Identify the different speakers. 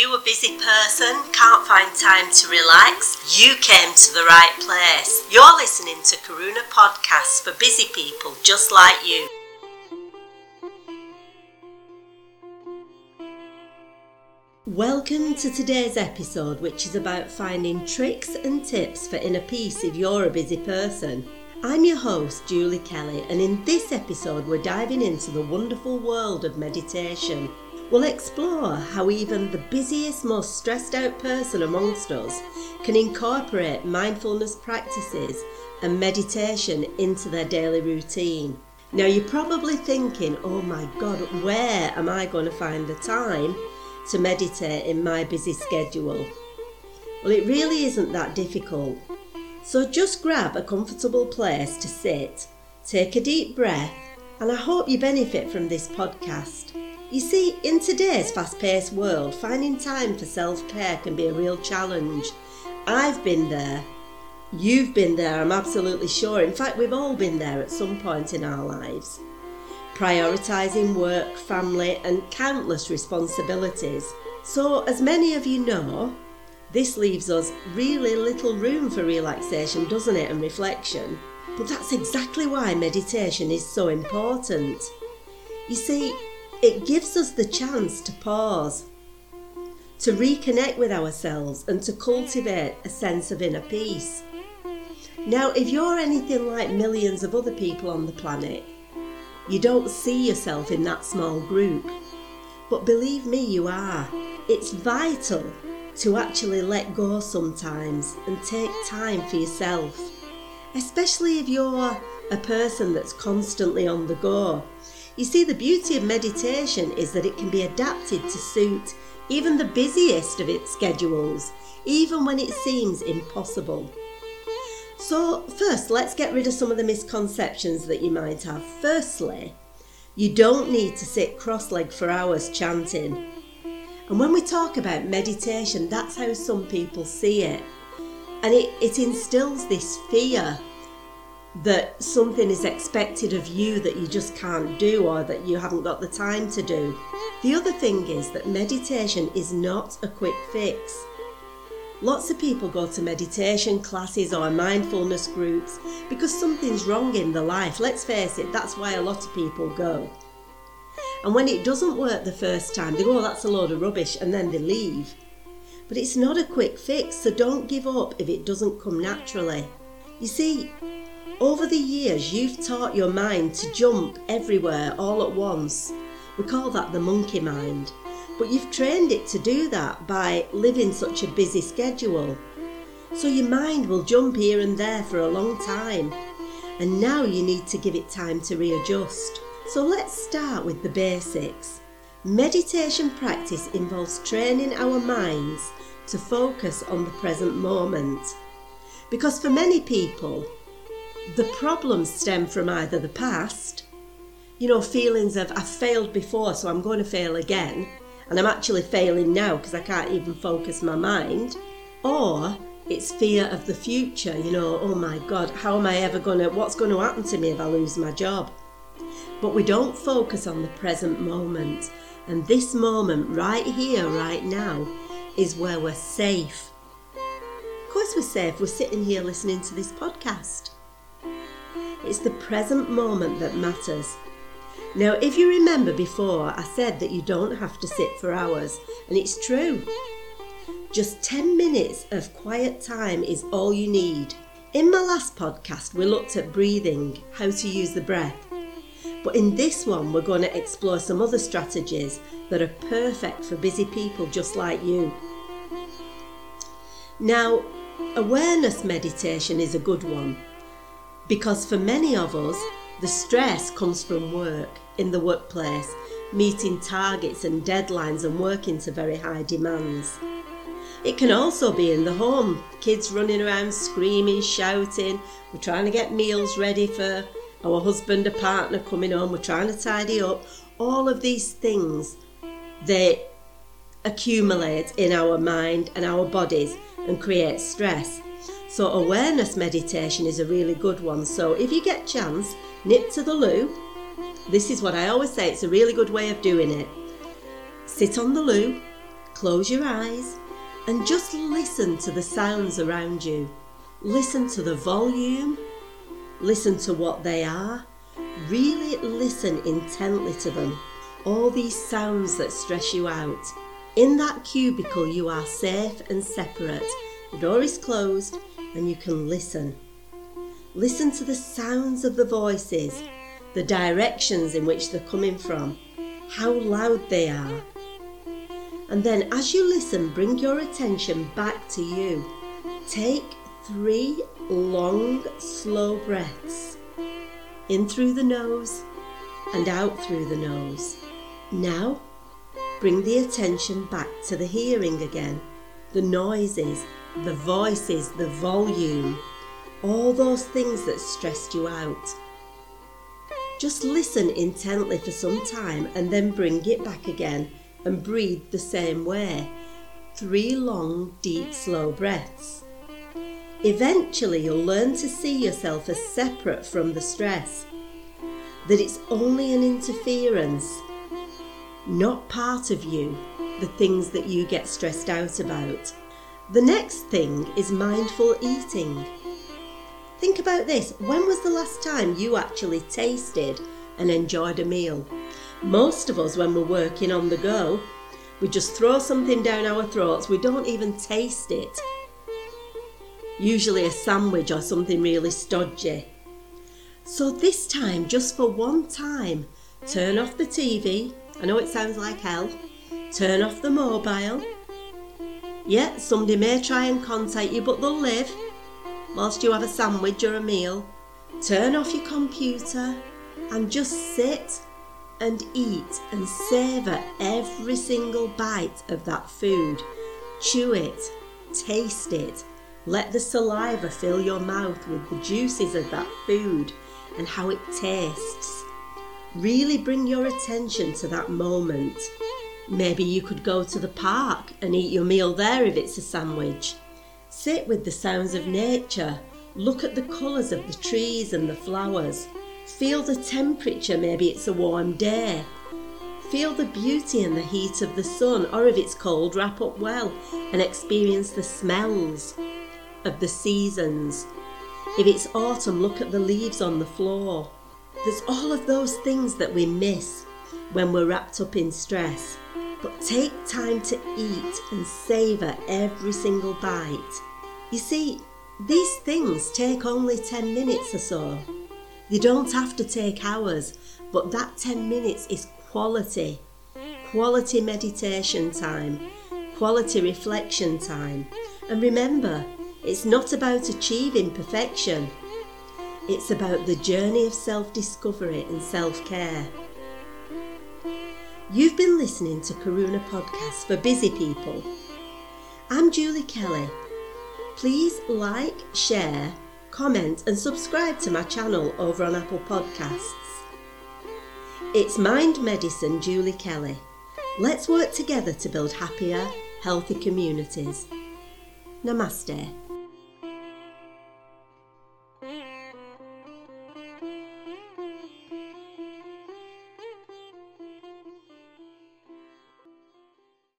Speaker 1: You a busy person? Can't find time to relax? You came to the right place. You're listening to Karuna Podcasts for busy people just like you. Welcome to today's episode, which is about finding tricks and tips for inner peace if you're a busy person. I'm your host, Julie Kelly, and in this episode, we're diving into the wonderful world of meditation. We'll explore how even the busiest, most stressed out person amongst us can incorporate mindfulness practices and meditation into their daily routine. Now, you're probably thinking, oh my God, where am I going to find the time to meditate in my busy schedule? Well, it really isn't that difficult. So just grab a comfortable place to sit, take a deep breath, and I hope you benefit from this podcast. You see, in today's fast paced world, finding time for self care can be a real challenge. I've been there. You've been there, I'm absolutely sure. In fact, we've all been there at some point in our lives. Prioritising work, family, and countless responsibilities. So, as many of you know, this leaves us really little room for relaxation, doesn't it, and reflection. But that's exactly why meditation is so important. You see, it gives us the chance to pause, to reconnect with ourselves, and to cultivate a sense of inner peace. Now, if you're anything like millions of other people on the planet, you don't see yourself in that small group. But believe me, you are. It's vital to actually let go sometimes and take time for yourself, especially if you're a person that's constantly on the go. You see, the beauty of meditation is that it can be adapted to suit even the busiest of its schedules, even when it seems impossible. So, first, let's get rid of some of the misconceptions that you might have. Firstly, you don't need to sit cross legged for hours chanting. And when we talk about meditation, that's how some people see it. And it, it instills this fear that something is expected of you that you just can't do or that you haven't got the time to do. The other thing is that meditation is not a quick fix. Lots of people go to meditation classes or mindfulness groups because something's wrong in their life. Let's face it, that's why a lot of people go. And when it doesn't work the first time, they go, oh, that's a load of rubbish, and then they leave. But it's not a quick fix, so don't give up if it doesn't come naturally. You see, over the years, you've taught your mind to jump everywhere all at once. We call that the monkey mind. But you've trained it to do that by living such a busy schedule. So your mind will jump here and there for a long time. And now you need to give it time to readjust. So let's start with the basics. Meditation practice involves training our minds to focus on the present moment. Because for many people, the problems stem from either the past, you know, feelings of I've failed before, so I'm going to fail again, and I'm actually failing now because I can't even focus my mind, or it's fear of the future, you know, oh my God, how am I ever going to, what's going to happen to me if I lose my job? But we don't focus on the present moment, and this moment right here, right now, is where we're safe. Of course, we're safe, we're sitting here listening to this podcast. It's the present moment that matters. Now, if you remember before, I said that you don't have to sit for hours, and it's true. Just 10 minutes of quiet time is all you need. In my last podcast, we looked at breathing, how to use the breath. But in this one, we're going to explore some other strategies that are perfect for busy people just like you. Now, awareness meditation is a good one because for many of us, the stress comes from work, in the workplace, meeting targets and deadlines and working to very high demands. It can also be in the home, kids running around screaming, shouting, we're trying to get meals ready for our husband or partner coming home, we're trying to tidy up. All of these things, they accumulate in our mind and our bodies and create stress. So awareness meditation is a really good one. So if you get chance, nip to the loo. This is what I always say, it's a really good way of doing it. Sit on the loo, close your eyes and just listen to the sounds around you. Listen to the volume, listen to what they are, really listen intently to them. All these sounds that stress you out. In that cubicle, you are safe and separate. The door is closed and you can listen. Listen to the sounds of the voices, the directions in which they're coming from, how loud they are. And then, as you listen, bring your attention back to you. Take three long, slow breaths in through the nose and out through the nose. Now, bring the attention back to the hearing again, the noises, the voices, the volume all those things that stressed you out. Just listen intently for some time and then bring it back again and breathe the same way. Three long, deep, slow breaths. Eventually, you'll learn to see yourself as separate from the stress, that it's only an interference, not part of you, the things that you get stressed out about. The next thing is mindful eating. Think about this when was the last time you actually tasted and enjoyed a meal? Most of us, when we're working on the go, we just throw something down our throats, we don't even taste it. Usually a sandwich or something really stodgy. So this time, just for one time, turn off the TV. I know it sounds like hell. Turn off the mobile. Yeah, somebody may try and contact you, but they'll live whilst you have a sandwich or a meal, turn off your computer and just sit and eat and savour every single bite of that food. Chew it, taste it, let the saliva fill your mouth with the juices of that food and how it tastes. Really bring your attention to that moment. Maybe you could go to the park and eat your meal there if it's a sandwich. Sit with the sounds of nature. Look at the colours of the trees and the flowers. Feel the temperature, maybe it's a warm day. Feel the beauty and the heat of the sun, or if it's cold, wrap up well and experience the smells of the seasons. If it's autumn, look at the leaves on the floor. There's all of those things that we miss when we're wrapped up in stress. But take time to eat and savour every single bite. You see, these things take only 10 minutes or so. They don't have to take hours, but that 10 minutes is quality. Quality meditation time, quality reflection time. And remember, it's not about achieving perfection. It's about the journey of self discovery and self care. You've been listening to Karuna Podcast for busy people. I'm Julie Kelly Please like, share, comment, and subscribe to my channel over on Apple Podcasts. It's Mind Medicine Julie Kelly. Let's work together to build happier, healthy communities. Namaste.